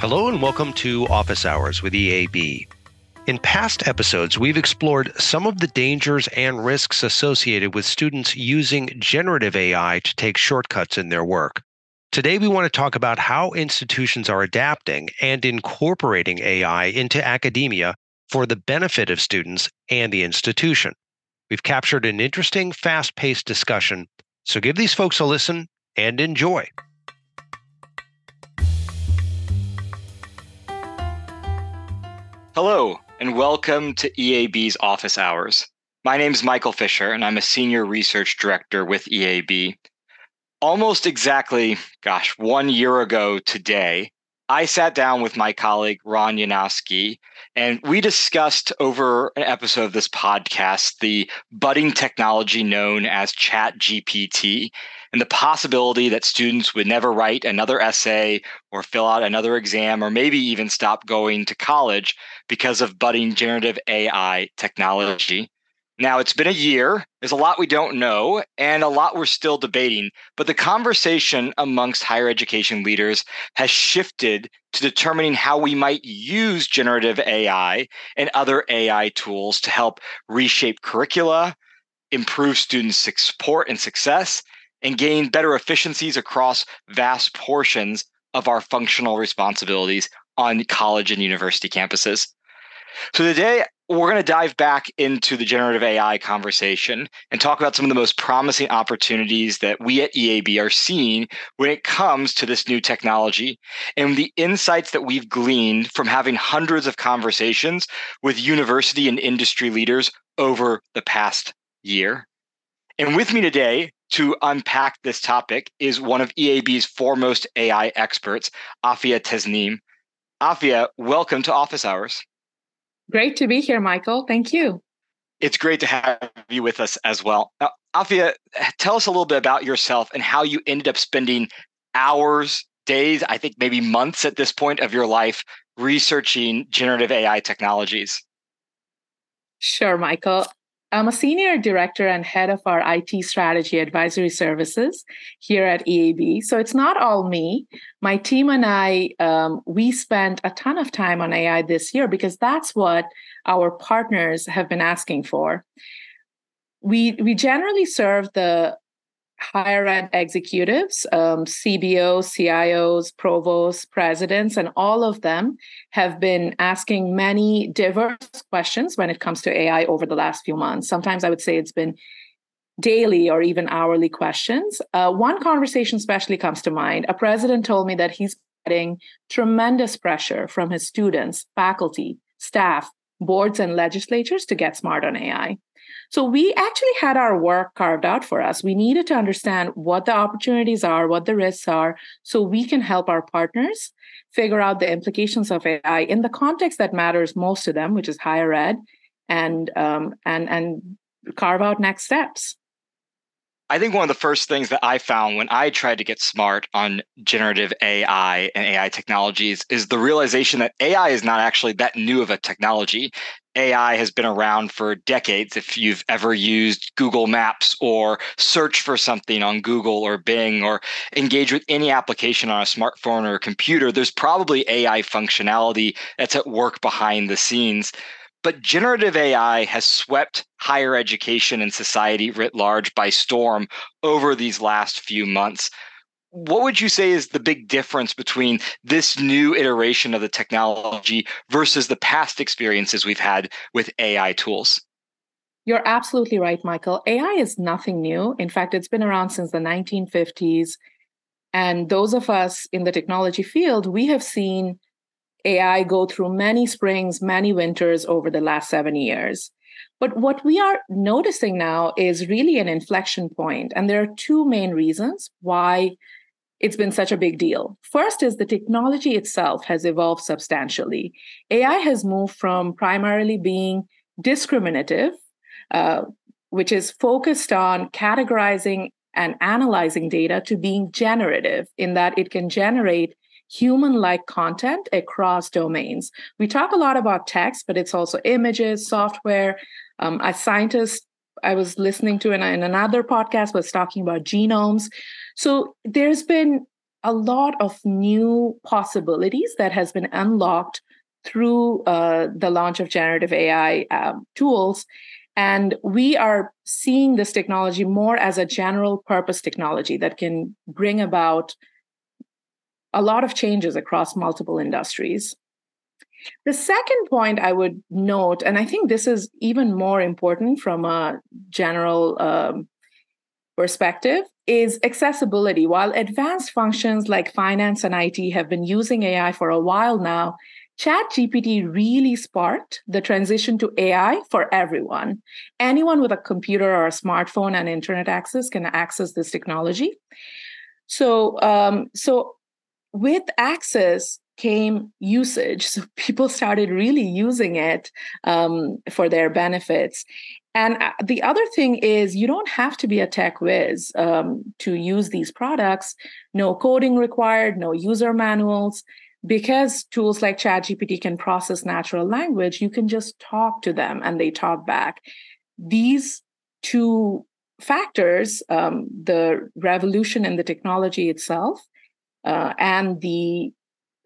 Hello and welcome to Office Hours with EAB. In past episodes, we've explored some of the dangers and risks associated with students using generative AI to take shortcuts in their work. Today, we want to talk about how institutions are adapting and incorporating AI into academia for the benefit of students and the institution. We've captured an interesting, fast paced discussion, so give these folks a listen and enjoy. Hello, and welcome to EAB's Office Hours. My name is Michael Fischer, and I'm a Senior Research Director with EAB. Almost exactly, gosh, one year ago today, I sat down with my colleague Ron Yanosky, and we discussed over an episode of this podcast the budding technology known as Chat GPT and the possibility that students would never write another essay or fill out another exam or maybe even stop going to college because of budding generative AI technology. Now, it's been a year. There's a lot we don't know and a lot we're still debating. But the conversation amongst higher education leaders has shifted to determining how we might use generative AI and other AI tools to help reshape curricula, improve student support and success, and gain better efficiencies across vast portions of our functional responsibilities on college and university campuses. So today we're going to dive back into the generative AI conversation and talk about some of the most promising opportunities that we at EAB are seeing when it comes to this new technology and the insights that we've gleaned from having hundreds of conversations with university and industry leaders over the past year. And with me today to unpack this topic is one of EAB's foremost AI experts, Afia Tasneem. Afia, welcome to Office Hours. Great to be here, Michael. Thank you. It's great to have you with us as well. Now, Afia, tell us a little bit about yourself and how you ended up spending hours, days, I think maybe months at this point of your life researching generative AI technologies. Sure, Michael. I'm a senior director and head of our IT strategy advisory services here at EAB. So it's not all me. My team and I, um, we spent a ton of time on AI this year because that's what our partners have been asking for. We we generally serve the higher ed executives, um, CBOs, CIOs, provosts, presidents, and all of them have been asking many diverse questions when it comes to AI over the last few months. Sometimes I would say it's been daily or even hourly questions. Uh, one conversation especially comes to mind. A president told me that he's getting tremendous pressure from his students, faculty, staff, boards, and legislatures to get smart on AI. So we actually had our work carved out for us. We needed to understand what the opportunities are, what the risks are, so we can help our partners figure out the implications of AI in the context that matters most to them, which is higher ed, and um, and and carve out next steps. I think one of the first things that I found when I tried to get smart on generative AI and AI technologies is the realization that AI is not actually that new of a technology. AI has been around for decades. If you've ever used Google Maps or search for something on Google or Bing or engage with any application on a smartphone or a computer, there's probably AI functionality that's at work behind the scenes. But generative AI has swept higher education and society writ large by storm over these last few months. What would you say is the big difference between this new iteration of the technology versus the past experiences we've had with AI tools? You're absolutely right, Michael. AI is nothing new. In fact, it's been around since the 1950s. And those of us in the technology field, we have seen AI go through many springs, many winters over the last seven years. But what we are noticing now is really an inflection point. And there are two main reasons why it's been such a big deal. First is the technology itself has evolved substantially. AI has moved from primarily being discriminative, uh, which is focused on categorizing and analyzing data, to being generative, in that it can generate human like content across domains. We talk a lot about text, but it's also images, software. Um, a scientist I was listening to in, in another podcast was talking about genomes. So there's been a lot of new possibilities that has been unlocked through uh, the launch of generative AI um, tools. And we are seeing this technology more as a general purpose technology that can bring about a lot of changes across multiple industries. The second point I would note, and I think this is even more important from a general um, perspective, is accessibility. While advanced functions like finance and IT have been using AI for a while now, ChatGPT really sparked the transition to AI for everyone. Anyone with a computer or a smartphone and internet access can access this technology. So, um, so with access came usage. So people started really using it um, for their benefits. And uh, the other thing is, you don't have to be a tech whiz um, to use these products. No coding required, no user manuals because tools like ChatGPT can process natural language, you can just talk to them and they talk back. These two factors, um, the revolution in the technology itself uh, and the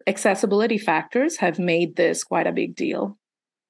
accessibility factors, have made this quite a big deal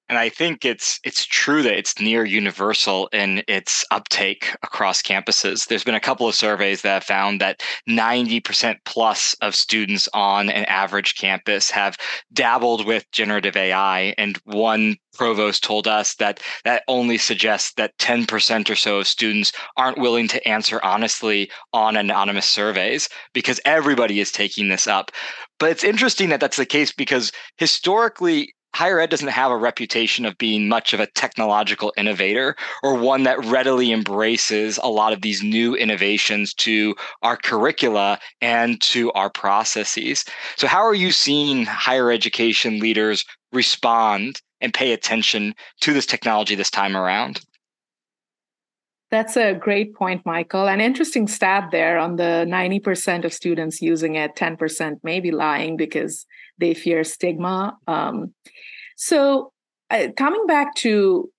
and I think it's it's true that it's near universal in its uptake across campuses. There's been a couple of surveys that have found that 90% plus of students on an average campus have dabbled with generative AI, and one provost told us that that only suggests that 10% or so of students aren't willing to answer honestly on anonymous surveys because everybody is taking this up. But it's interesting that that's the case because historically higher ed doesn't have a reputation of being much of a technological innovator or one that readily embraces a lot of these new innovations to our curricula and to our processes. So, how are you seeing higher education leaders respond and pay attention to this technology this time around? That's a great point, Michael. An interesting stat there on the 90% of students using it, 10% maybe lying because they fear stigma. Um, so, uh, coming back to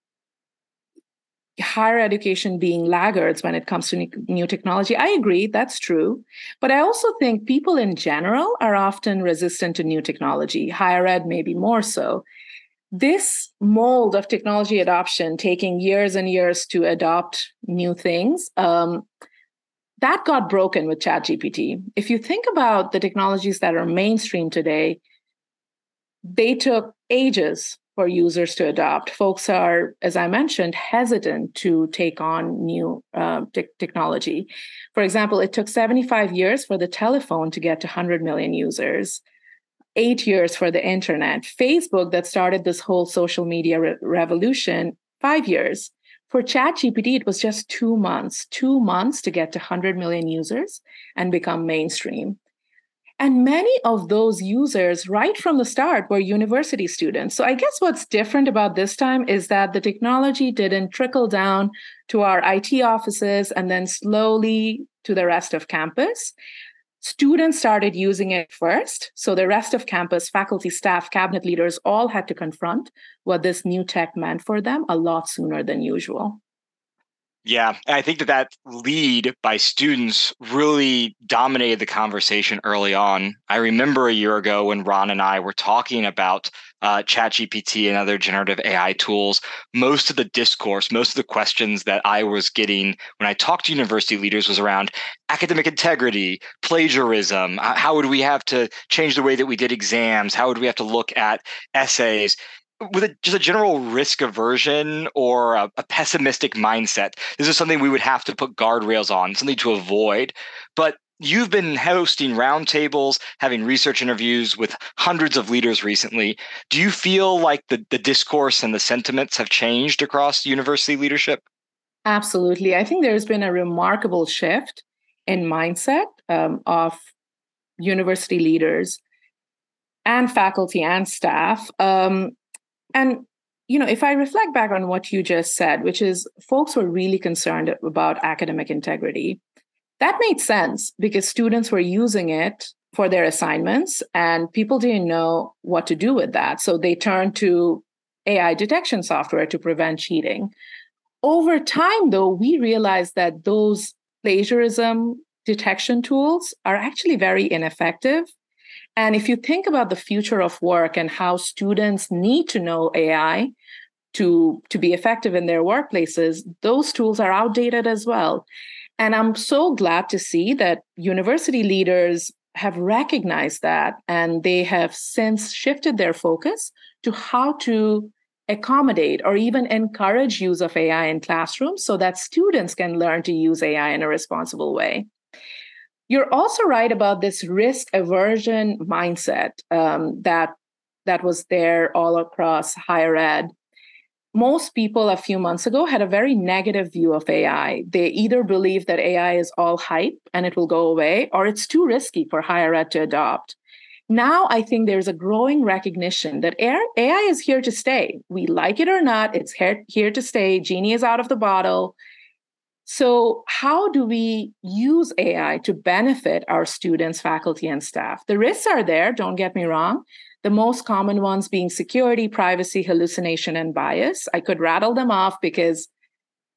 higher education being laggards when it comes to new technology, I agree, that's true. But I also think people in general are often resistant to new technology, higher ed, maybe more so. This mold of technology adoption, taking years and years to adopt new things, um, that got broken with ChatGPT. If you think about the technologies that are mainstream today, they took ages for users to adopt. Folks are, as I mentioned, hesitant to take on new uh, te- technology. For example, it took 75 years for the telephone to get to 100 million users, eight years for the internet. Facebook, that started this whole social media re- revolution, five years. For ChatGPT, it was just two months, two months to get to 100 million users and become mainstream. And many of those users, right from the start, were university students. So I guess what's different about this time is that the technology didn't trickle down to our IT offices and then slowly to the rest of campus. Students started using it first. So the rest of campus, faculty, staff, cabinet leaders all had to confront what this new tech meant for them a lot sooner than usual. Yeah, I think that that lead by students really dominated the conversation early on. I remember a year ago when Ron and I were talking about uh, ChatGPT and other generative AI tools. Most of the discourse, most of the questions that I was getting when I talked to university leaders was around academic integrity, plagiarism. How would we have to change the way that we did exams? How would we have to look at essays? With a, just a general risk aversion or a, a, pessimistic mindset. This is something we would have to put guardrails on, something to avoid. But you've been hosting roundtables, having research interviews with hundreds of leaders recently. Do you feel like the, the discourse and the sentiments have changed across university leadership? Absolutely. I think there's been a remarkable shift in mindset um, of university leaders and faculty and staff. Um, and you know, if I reflect back on what you just said, which is folks were really concerned about academic integrity, that made sense because students were using it for their assignments and people didn't know what to do with that. So they turned to AI detection software to prevent cheating. Over time, though, we realized that those plagiarism detection tools are actually very ineffective. And if you think about the future of work and how students need to know AI to, to be effective in their workplaces, those tools are outdated as well. And I'm so glad to see that university leaders have recognized that and they have since shifted their focus to how to accommodate or even encourage use of AI in classrooms so that students can learn to use AI in a responsible way. You're also right about this risk aversion mindset um, that that was there all across higher ed. Most people a few months ago had a very negative view of AI. They either believe that AI is all hype and it will go away, or it's too risky for higher ed to adopt. Now I think there's a growing recognition that AI is here to stay. We like it or not, it's here, here to stay. Genie is out of the bottle. So, how do we use AI to benefit our students, faculty, and staff? The risks are there, don't get me wrong. The most common ones being security, privacy, hallucination, and bias. I could rattle them off because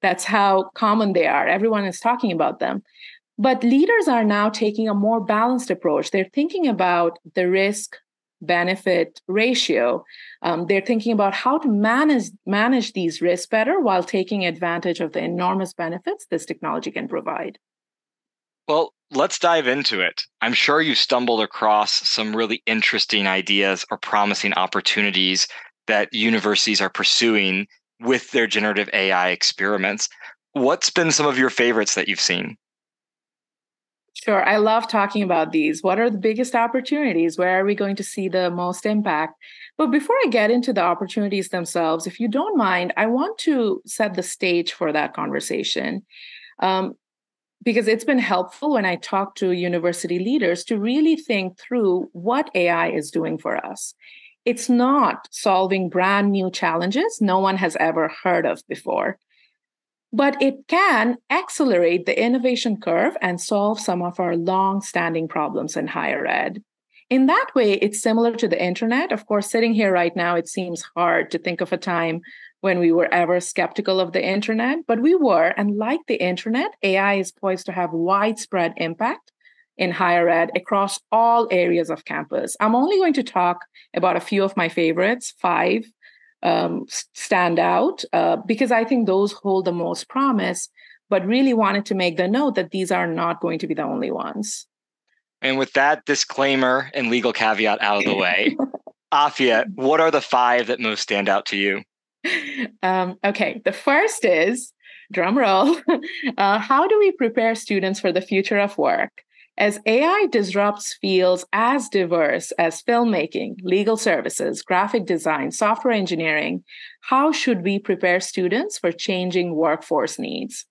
that's how common they are. Everyone is talking about them. But leaders are now taking a more balanced approach. They're thinking about the risk benefit ratio. Um, they're thinking about how to manage manage these risks better while taking advantage of the enormous benefits this technology can provide. Well, let's dive into it. I'm sure you've stumbled across some really interesting ideas or promising opportunities that universities are pursuing with their generative AI experiments. What's been some of your favorites that you've seen? Sure. I love talking about these. What are the biggest opportunities? Where are we going to see the most impact? But before I get into the opportunities themselves, if you don't mind, I want to set the stage for that conversation. Um, because it's been helpful when I talk to university leaders to really think through what AI is doing for us. It's not solving brand new challenges no one has ever heard of before but it can accelerate the innovation curve and solve some of our long standing problems in higher ed. In that way, it's similar to the internet. Of course, sitting here right now, it seems hard to think of a time when we were ever skeptical of the internet, but we were. And like the internet, AI is poised to have widespread impact in higher ed across all areas of campus. I'm only going to talk about a few of my favorites, five um, stand out uh, because I think those hold the most promise, but really wanted to make the note that these are not going to be the only ones. And with that disclaimer and legal caveat out of the way, Afia, what are the five that most stand out to you? Um, okay, the first is drum roll. Uh, how do we prepare students for the future of work? As AI disrupts fields as diverse as filmmaking, legal services, graphic design, software engineering, how should we prepare students for changing workforce needs?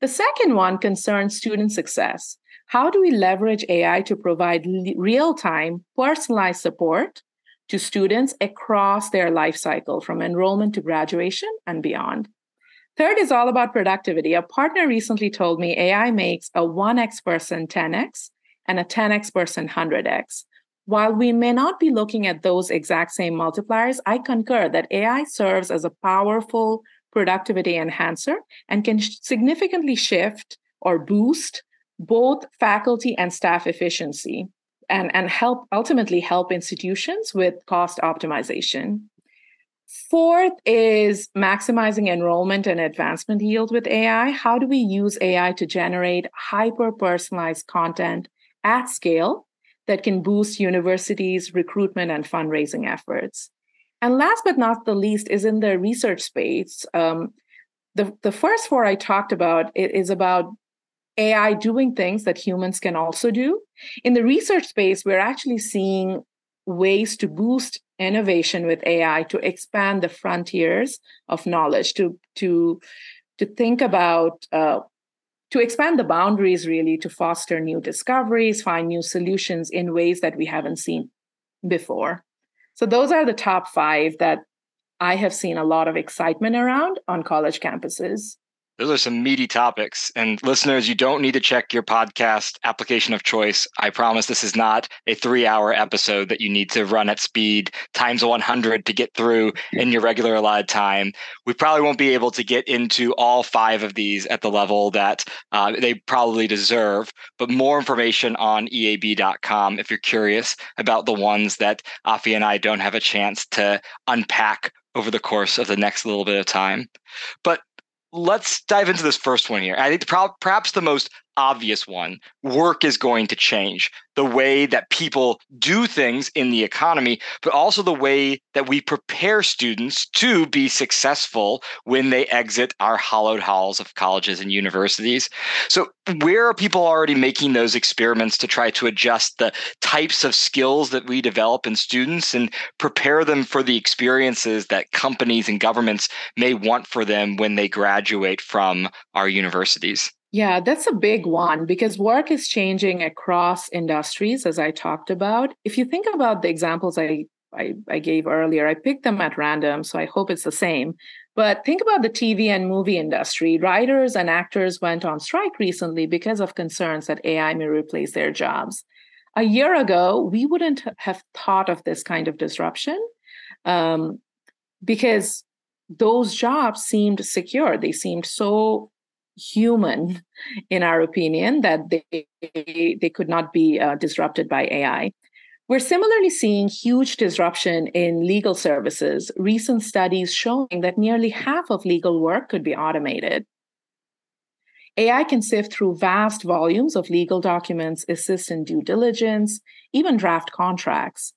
The second one concerns student success. How do we leverage AI to provide real time, personalized support to students across their life cycle from enrollment to graduation and beyond? Third is all about productivity. A partner recently told me AI makes a 1x person 10x and a 10x person 100x. While we may not be looking at those exact same multipliers, I concur that AI serves as a powerful productivity enhancer and can significantly shift or boost both faculty and staff efficiency and, and help ultimately help institutions with cost optimization. Fourth is maximizing enrollment and advancement yield with AI. How do we use AI to generate hyper personalized content at scale that can boost universities' recruitment and fundraising efforts? And last but not the least is in the research space. Um, the, the first four I talked about is about AI doing things that humans can also do. In the research space, we're actually seeing ways to boost innovation with AI to expand the frontiers of knowledge, to to to think about uh, to expand the boundaries really to foster new discoveries, find new solutions in ways that we haven't seen before. So those are the top five that I have seen a lot of excitement around on college campuses. Those are some meaty topics. And listeners, you don't need to check your podcast application of choice. I promise this is not a three hour episode that you need to run at speed times 100 to get through in your regular allotted time. We probably won't be able to get into all five of these at the level that uh, they probably deserve, but more information on EAB.com if you're curious about the ones that Afi and I don't have a chance to unpack over the course of the next little bit of time. But let's dive into this first one here. I think perhaps the most obvious one work is going to change the way that people do things in the economy, but also the way that we prepare students to be successful when they exit our hollowed halls of colleges and universities. So, where are people already making those experiments to try to adjust the types of skills that we develop in students and prepare them for the experiences that companies and governments may want for them when they graduate from our universities? Yeah, that's a big one because work is changing across industries, as I talked about. If you think about the examples I, I, I, gave earlier, I picked them at random, so I hope it's the same. But think about the TV and movie industry. Writers and actors went on strike recently because of concerns that AI may replace their jobs. A year ago, we wouldn't have thought of this kind of disruption um, because those jobs seemed secure. They seemed so human in our opinion that they they could not be uh, disrupted by ai we're similarly seeing huge disruption in legal services. Recent studies showing that nearly half of legal work could be automated. Ai can sift through vast volumes of legal documents assist in due diligence even draft contracts.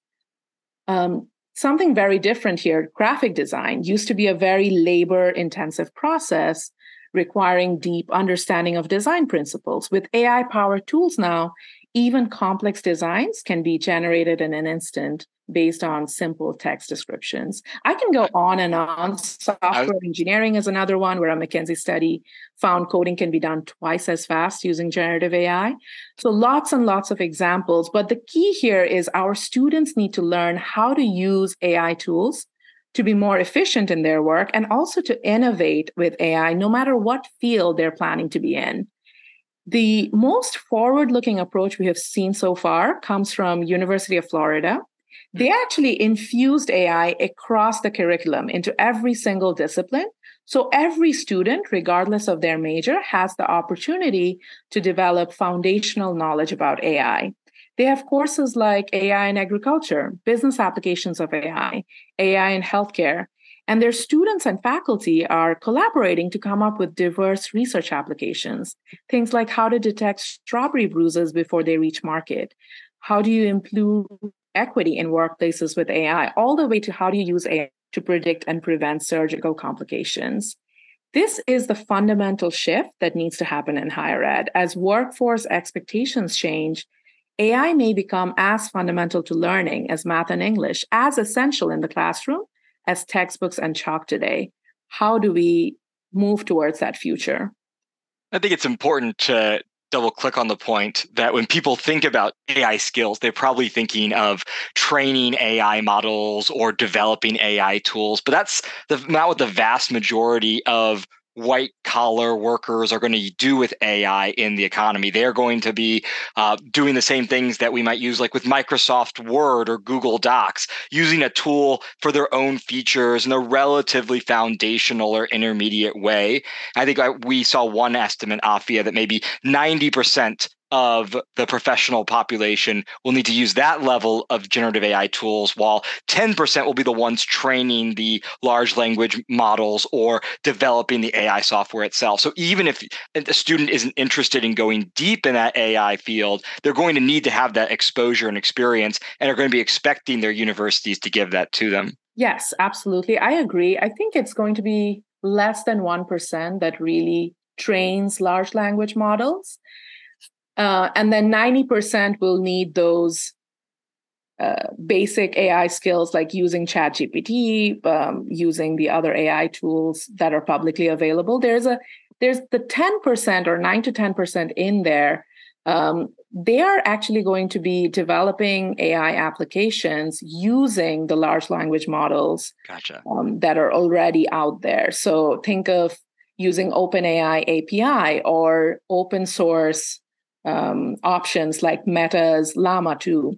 Um, something very different here graphic design. Used to be a very labor intensive process requiring deep understanding of design principles. With AI powered tools now, even complex designs can be generated in an instant based on simple text descriptions. I can go on and on. Software engineering is another one where a McKinsey study found coding can be done twice as fast using generative AI. So lots and lots of examples. But the key here is our students need to learn how to use AI tools to be more efficient in their work and also to innovate with AI, no matter what field they're planning to be in. The most forward-looking approach we have seen so far comes from University of Florida. They actually infused AI across the curriculum into every single discipline. So every student, regardless of their major, has the opportunity to develop foundational knowledge about AI. They have courses like AI in agriculture, business applications of AI, AI in healthcare, and their students and faculty are collaborating to come up with diverse research applications. Things like how to detect strawberry bruises before they reach market. How do you improve equity in workplaces with AI, all the way to how do you use AI to predict and prevent surgical complications. This is the fundamental shift that needs to happen in higher ed. As workforce expectations change, AI may become as fundamental to learning as math and English, as essential in the classroom as textbooks and chalk today. How do we move towards that future? I think it's important to double click on the point that when people think about AI skills, they're probably thinking of training AI models or developing AI tools, but that's the, not what the vast majority of white collar workers are going to do with AI in the economy. They're going to be uh, doing the same things that we might use, like with Microsoft Word or Google Docs, using a tool for their own features in a relatively foundational or intermediate way. I think I, we saw one estimate, Afia, that maybe 90% of the professional population will need to use that level of generative AI tools, while 10% will be the ones training the large language models or developing the AI software itself. So even if a student isn't interested in going deep in that AI field, they're going to need to have that exposure and experience and are going to be expecting their universities to give that to them. Yes, absolutely. I agree. I think it's going to be less than 1% that really trains large language models. Uh, and then 90% will need those uh, basic AI skills like using ChatGPT, um, using the other AI tools that are publicly available. There's a there's the 10% or 9 to 10% in there. Um, they are actually going to be developing AI applications using the large language models gotcha. um, that are already out there. So think of using OpenAI API or open source um, options like Meta's Llama 2.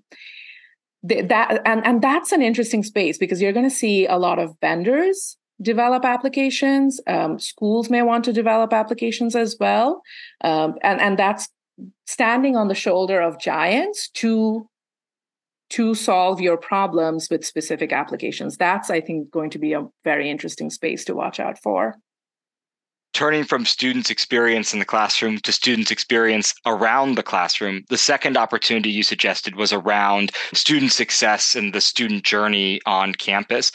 That and, and that's an interesting space because you're going to see a lot of vendors develop applications. Um, schools may want to develop applications as well, um, and and that's standing on the shoulder of giants to to solve your problems with specific applications. That's I think going to be a very interesting space to watch out for turning from students' experience in the classroom to students' experience around the classroom, the second opportunity you suggested was around student success and the student journey on campus.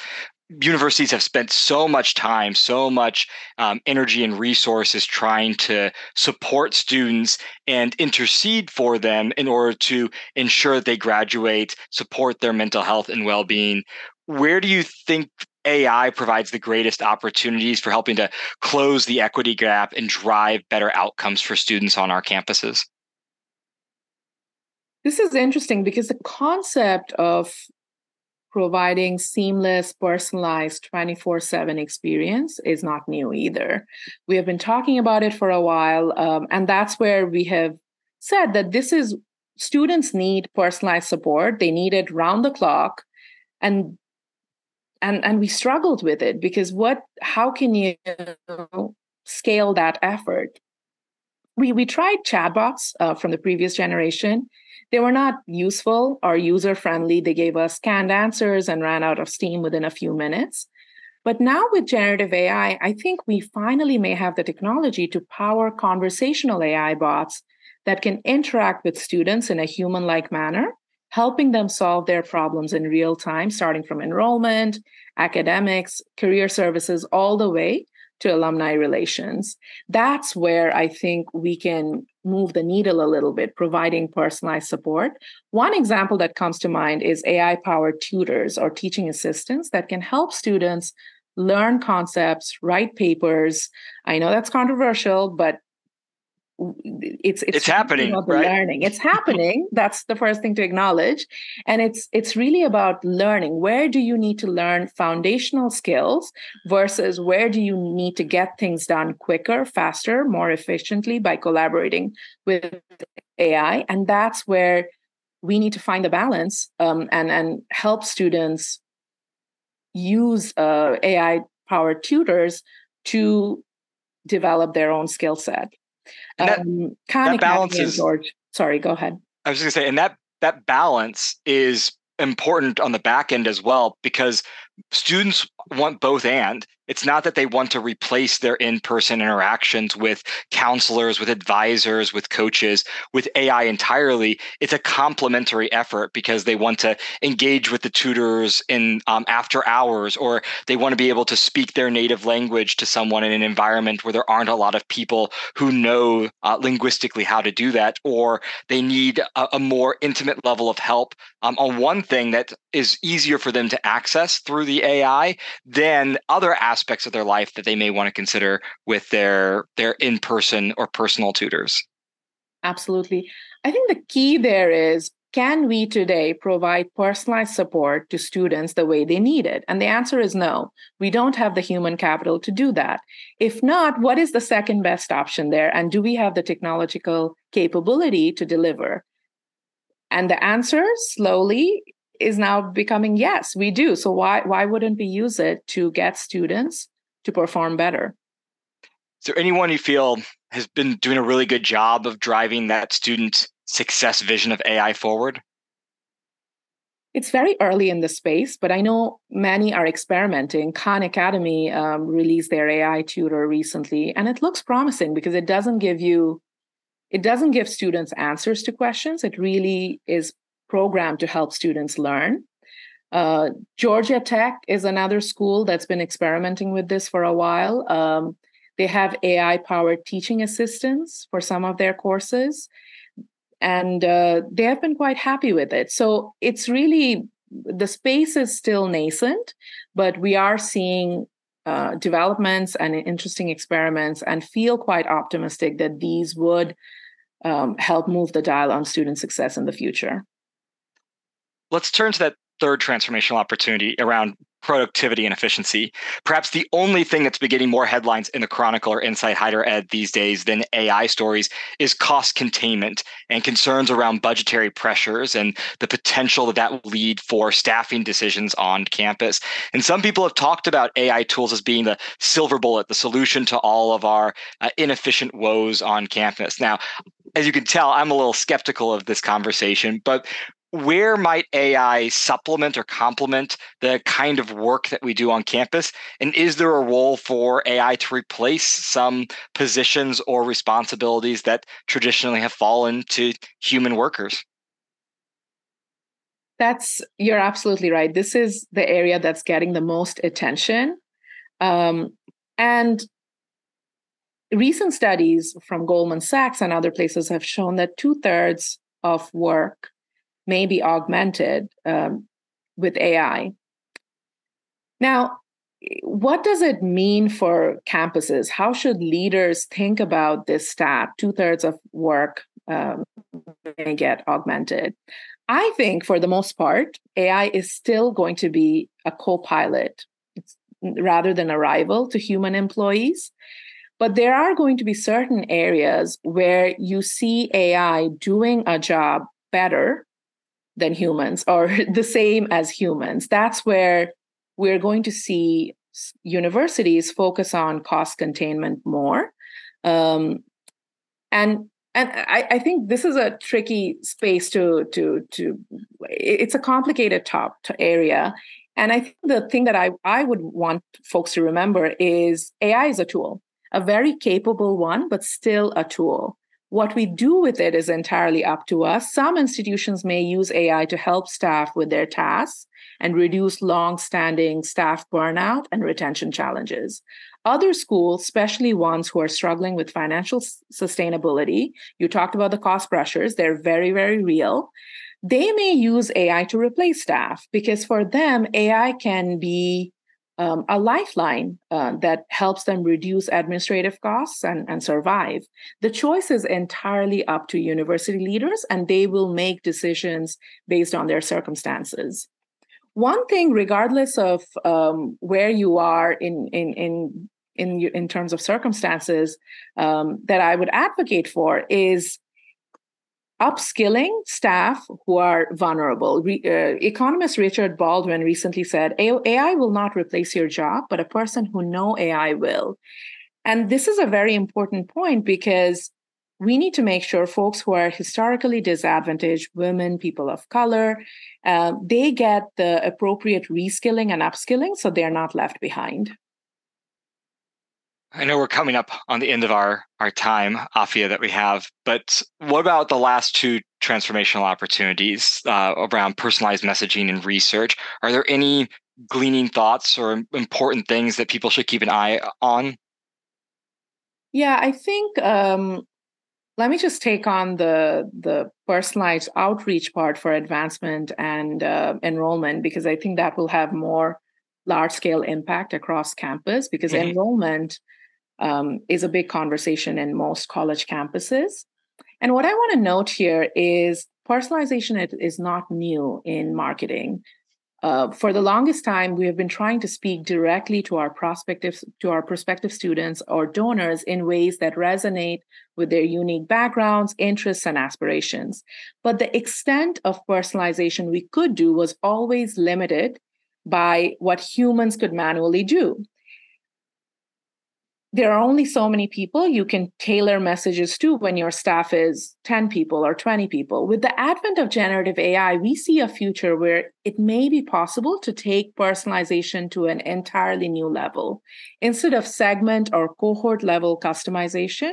Universities have spent so much time, so much um, energy and resources trying to support students and intercede for them in order to ensure that they graduate, support their mental health and well being. Where do you think AI provides the greatest opportunities for helping to close the equity gap and drive better outcomes for students on our campuses? This is interesting because the concept of providing seamless, personalized 24 7 experience is not new either. We have been talking about it for a while, um, and that's where we have said that this is students need personalized support, they need it round the clock. And and and we struggled with it because what how can you scale that effort? We we tried chatbots uh, from the previous generation. They were not useful or user friendly they gave us canned answers and ran out of steam within a few minutes. But now with generative ai i think we finally may have the technology to power conversational ai bots that can interact with students in a human like manner helping them solve their problems in real time, starting from enrollment, academics, career services, all the way to alumni relations. That's where I think we can move the needle a little bit, providing personalized support. One example that comes to mind is AI powered tutors or teaching assistants that can help students learn concepts, write papers. I know that's controversial, but it's it's, it's happening right? learning. It's happening. That's the first thing to acknowledge. And it's it's really about learning. Where do you need to learn foundational skills versus where do you need to get things done quicker faster more efficiently by collaborating with ai and that's where we need to find the balance um, and and help students use uh, ai powered tutors to develop their own skill set that, um, that balance is George. Sorry, go ahead. I was going to say, and that that balance is important on the back end as well because students want both and. It's not that they want to replace their in-person interactions with counselors with advisors with coaches with ai entirely. It's a complementary effort because they want to engage with the tutors in um, after hours or they want to be able to speak their native language to someone in an environment where there aren't a lot of people who know uh, linguistically how to do that or they need a, a more intimate level of help. Um, on one thing that is easier for them to access through the ai than other aspects of their life that they may want to consider with their their in-person or personal tutors absolutely i think the key there is can we today provide personalized support to students the way they need it? And the answer is no. We don't have the human capital to do that. If not, what is the second best option there? And do we have the technological capability to deliver? And the answer slowly is now becoming yes, we do. So why why wouldn't we use it to get students to perform better? Is there anyone you feel has been doing a really good job of driving that student success vision of AI forward? It's very early in the space, but I know many are experimenting. Khan Academy um, released their AI tutor recently, and it looks promising because it doesn't give you, it doesn't give students answers to questions. It really is program to help students learn. Uh, Georgia Tech is another school that's been experimenting with this for a while. Um, they have AI powered teaching assistants for some of their courses, and uh, they have been quite happy with it. So it's really the space is still nascent, but we are seeing uh, developments and interesting experiments and feel quite optimistic that these would um, help move the dial on student success in the future let's turn to that third transformational opportunity around productivity and efficiency. Perhaps the only thing that's been getting more headlines in the Chronicle or Inside Higher Ed these days than AI stories is cost containment and concerns around budgetary pressures and the potential that that will lead for staffing decisions on campus. And some people have talked about AI tools as being the silver bullet, the solution to all of our uh, inefficient woes on campus. Now, as you can tell, I'm a little skeptical of this conversation, but where might AI supplement or complement the kind of work that we do on campus? And is there a role for AI to replace some positions or responsibilities that traditionally have fallen to human workers? That's you're absolutely right. This is the area that's getting the most attention. Um, and recent studies from Goldman Sachs and other places have shown that two thirds of work may be augmented um, with AI. Now, what does it mean for campuses? How should leaders think about this stat? Two thirds of work um, may get augmented. I think, for the most part, AI is still going to be a co pilot rather than a rival to human employees. But there are going to be certain areas where you see AI doing a job better than humans or the same as humans. That's where we're going to see universities focus on cost containment more. Um, and and I, I, think this is a tricky space to to to it's a complicated top area and i think the thing that i i would want folks to remember is ai is a tool a very capable one but still a tool what we do with it is entirely up to us. Some institutions may use AI to help staff with their tasks and reduce long standing staff burnout and retention challenges. Other schools, especially ones who are struggling with financial sustainability, you talked about the cost pressures, they're very, very real. They may use AI to replace staff because for them, AI can be um, a lifeline uh, that helps them reduce administrative costs and, and survive. The choice is entirely up to university leaders, and they will make decisions based on their circumstances. One thing, regardless of um, where you are in in in in, in terms of circumstances, um, that I would advocate for is upskilling staff who are vulnerable. Re, uh, economist Richard Baldwin recently said AI will not replace your job, but a person who know AI will. And this is a very important point because we need to make sure folks who are historically disadvantaged, women, people of color, uh, they get the appropriate reskilling and upskilling so they're not left behind. I know we're coming up on the end of our our time, Afia, that we have. But what about the last two transformational opportunities uh, around personalized messaging and research? Are there any gleaning thoughts or important things that people should keep an eye on? Yeah, I think. Um, let me just take on the the personalized outreach part for advancement and uh, enrollment because I think that will have more large scale impact across campus because mm-hmm. enrollment um, is a big conversation in most college campuses. And what I want to note here is personalization is not new in marketing. Uh, for the longest time, we have been trying to speak directly to our prospective to our prospective students or donors in ways that resonate with their unique backgrounds, interests, and aspirations. But the extent of personalization we could do was always limited by what humans could manually do there are only so many people you can tailor messages to when your staff is 10 people or 20 people. With the advent of generative AI, we see a future where it may be possible to take personalization to an entirely new level. Instead of segment or cohort level customization,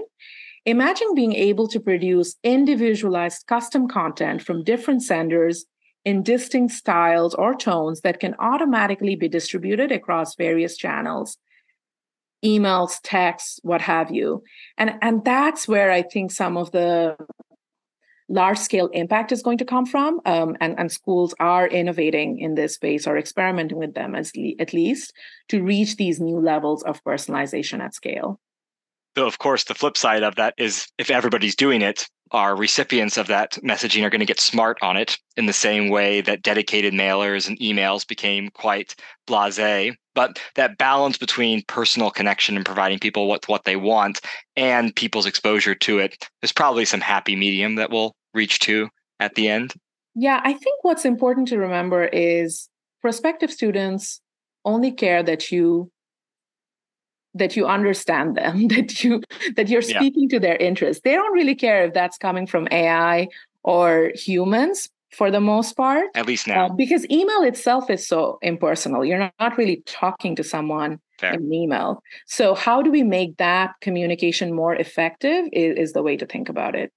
imagine being able to produce individualized custom content from different senders in distinct styles or tones that can automatically be distributed across various channels emails, texts, what have you. And, and that's where I think some of the large scale impact is going to come from. Um, and, and schools are innovating in this space or experimenting with them as le- at least to reach these new levels of personalization at scale. So, of course, the flip side of that is if everybody's doing it, our recipients of that messaging are going to get smart on it in the same way that dedicated mailers and emails became quite blase. But that balance between personal connection and providing people with what they want and people's exposure to it is probably some happy medium that we'll reach to at the end. Yeah, I think what's important to remember is prospective students only care that you that you understand them that you that you're speaking yeah. to their interests. They don't really care if that's coming from ai or humans for the most part at least now. uh, because email itself is so impersonal. You're not really talking to someone Fair. in email. So how do we make that communication more effective is, is the way to think about it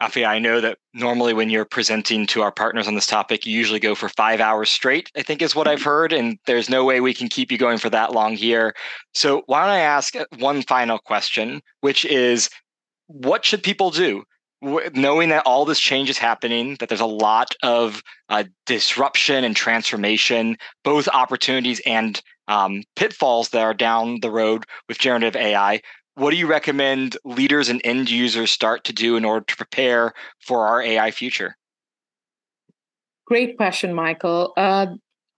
Afia, I know that normally when you're presenting to our partners on this topic, you usually go for five hours straight, I think is what I've heard. And there's no way we can keep you going for that long here. So, why don't I ask uh, one final question, which is what should people do? Knowing that all this change is happening, that there's a lot of uh, disruption and transformation, both opportunities and um, pitfalls that are down the road with generative AI what do you recommend leaders and end users start to do in order to prepare for our AI future? Great question, Michael. Uh,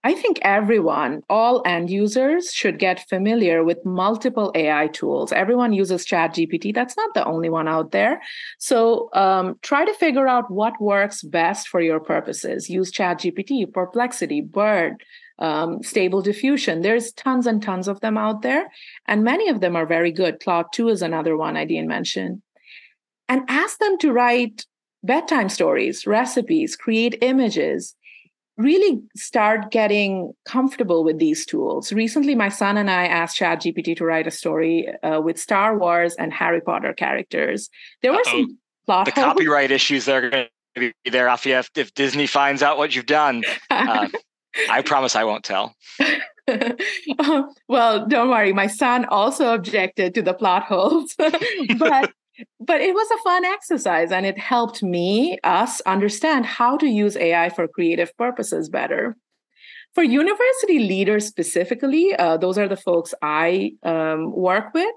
I think everyone, all end users, should get familiar with multiple AI tools. Everyone uses ChatGPT. That's not the only one out there. So um, try to figure out what works best for your purposes. Use ChatGPT, Perplexity, Bard, um, stable diffusion. There's tons and tons of them out there, and many of them are very good. Claude 2 is another one I didn't mention. And ask them to write bedtime stories, recipes, create images, really start getting comfortable with these tools. Recently, my son and I asked ChatGPT to write a story uh, with Star Wars and Harry Potter characters. There were Uh-oh. some plot the holes. copyright issues that are going to be there, Afia, if, if Disney finds out what you've done. Uh, I promise I won't tell. well, don't worry. My son also objected to the plot holes, but but it was a fun exercise and it helped me us understand how to use AI for creative purposes better. For university leaders specifically, uh, those are the folks I um, work with.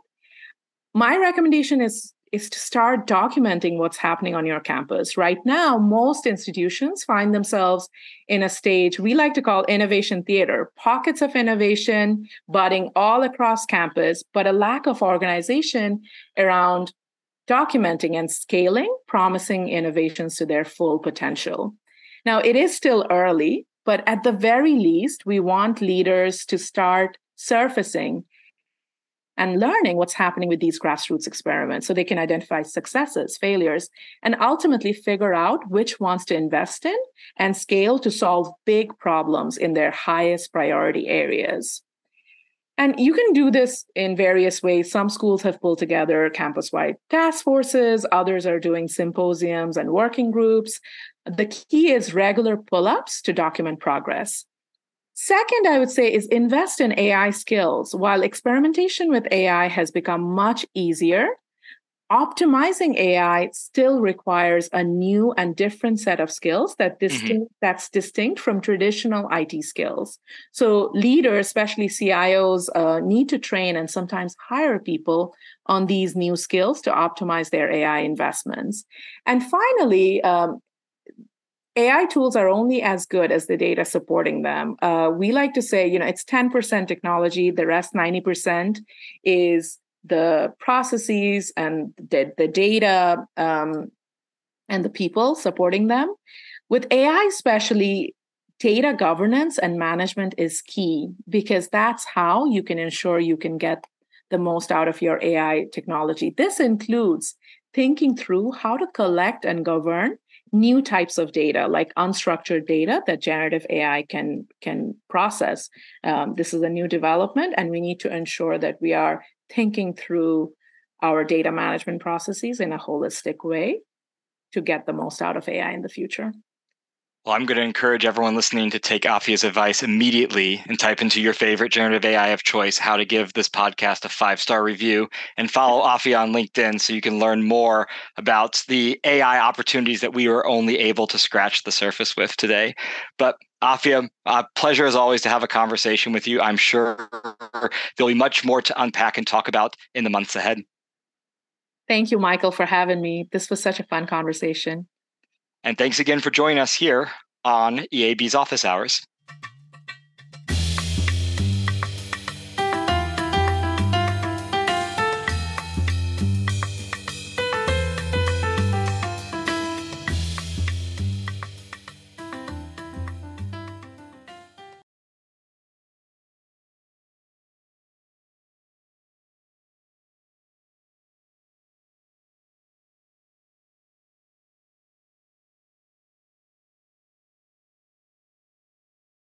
My recommendation is is to start documenting what's happening on your campus. Right now, most institutions find themselves in a stage we like to call innovation theater, pockets of innovation budding all across campus, but a lack of organization around documenting and scaling promising innovations to their full potential. Now, it is still early, but at the very least, we want leaders to start surfacing and learning what's happening with these grassroots experiments so they can identify successes, failures, and ultimately figure out which ones to invest in and scale to solve big problems in their highest priority areas. And you can do this in various ways. Some schools have pulled together campus wide task forces, others are doing symposiums and working groups. The key is regular pull ups to document progress. Second, I would say is invest in AI skills. While experimentation with AI has become much easier, optimizing AI still requires a new and different set of skills that distinct mm-hmm. that's distinct from traditional IT skills. So leaders, especially CIOs, uh, need to train and sometimes hire people on these new skills to optimize their AI investments. And finally, um, AI tools are only as good as the data supporting them. Uh, we like to say, you know, it's 10% technology, the rest 90% is the processes and the, the data um, and the people supporting them. With AI, especially, data governance and management is key because that's how you can ensure you can get the most out of your AI technology. This includes thinking through how to collect and govern new types of data like unstructured data that generative ai can can process. Um, this is a new development and we need to ensure that we are thinking through our data management processes in a holistic way to get the most out of ai in the future well, I'm going to encourage everyone listening to take Afia's advice immediately and type into your favorite generative AI of choice how to give this podcast a five star review and follow Afia on LinkedIn so you can learn more about the AI opportunities that we were only able to scratch the surface with today. But Afia, uh, pleasure as always to have a conversation with you. I'm sure there'll be much more to unpack and talk about in the months ahead. Thank you, Michael, for having me. This was such a fun conversation. And thanks again for joining us here on EAB's Office Hours.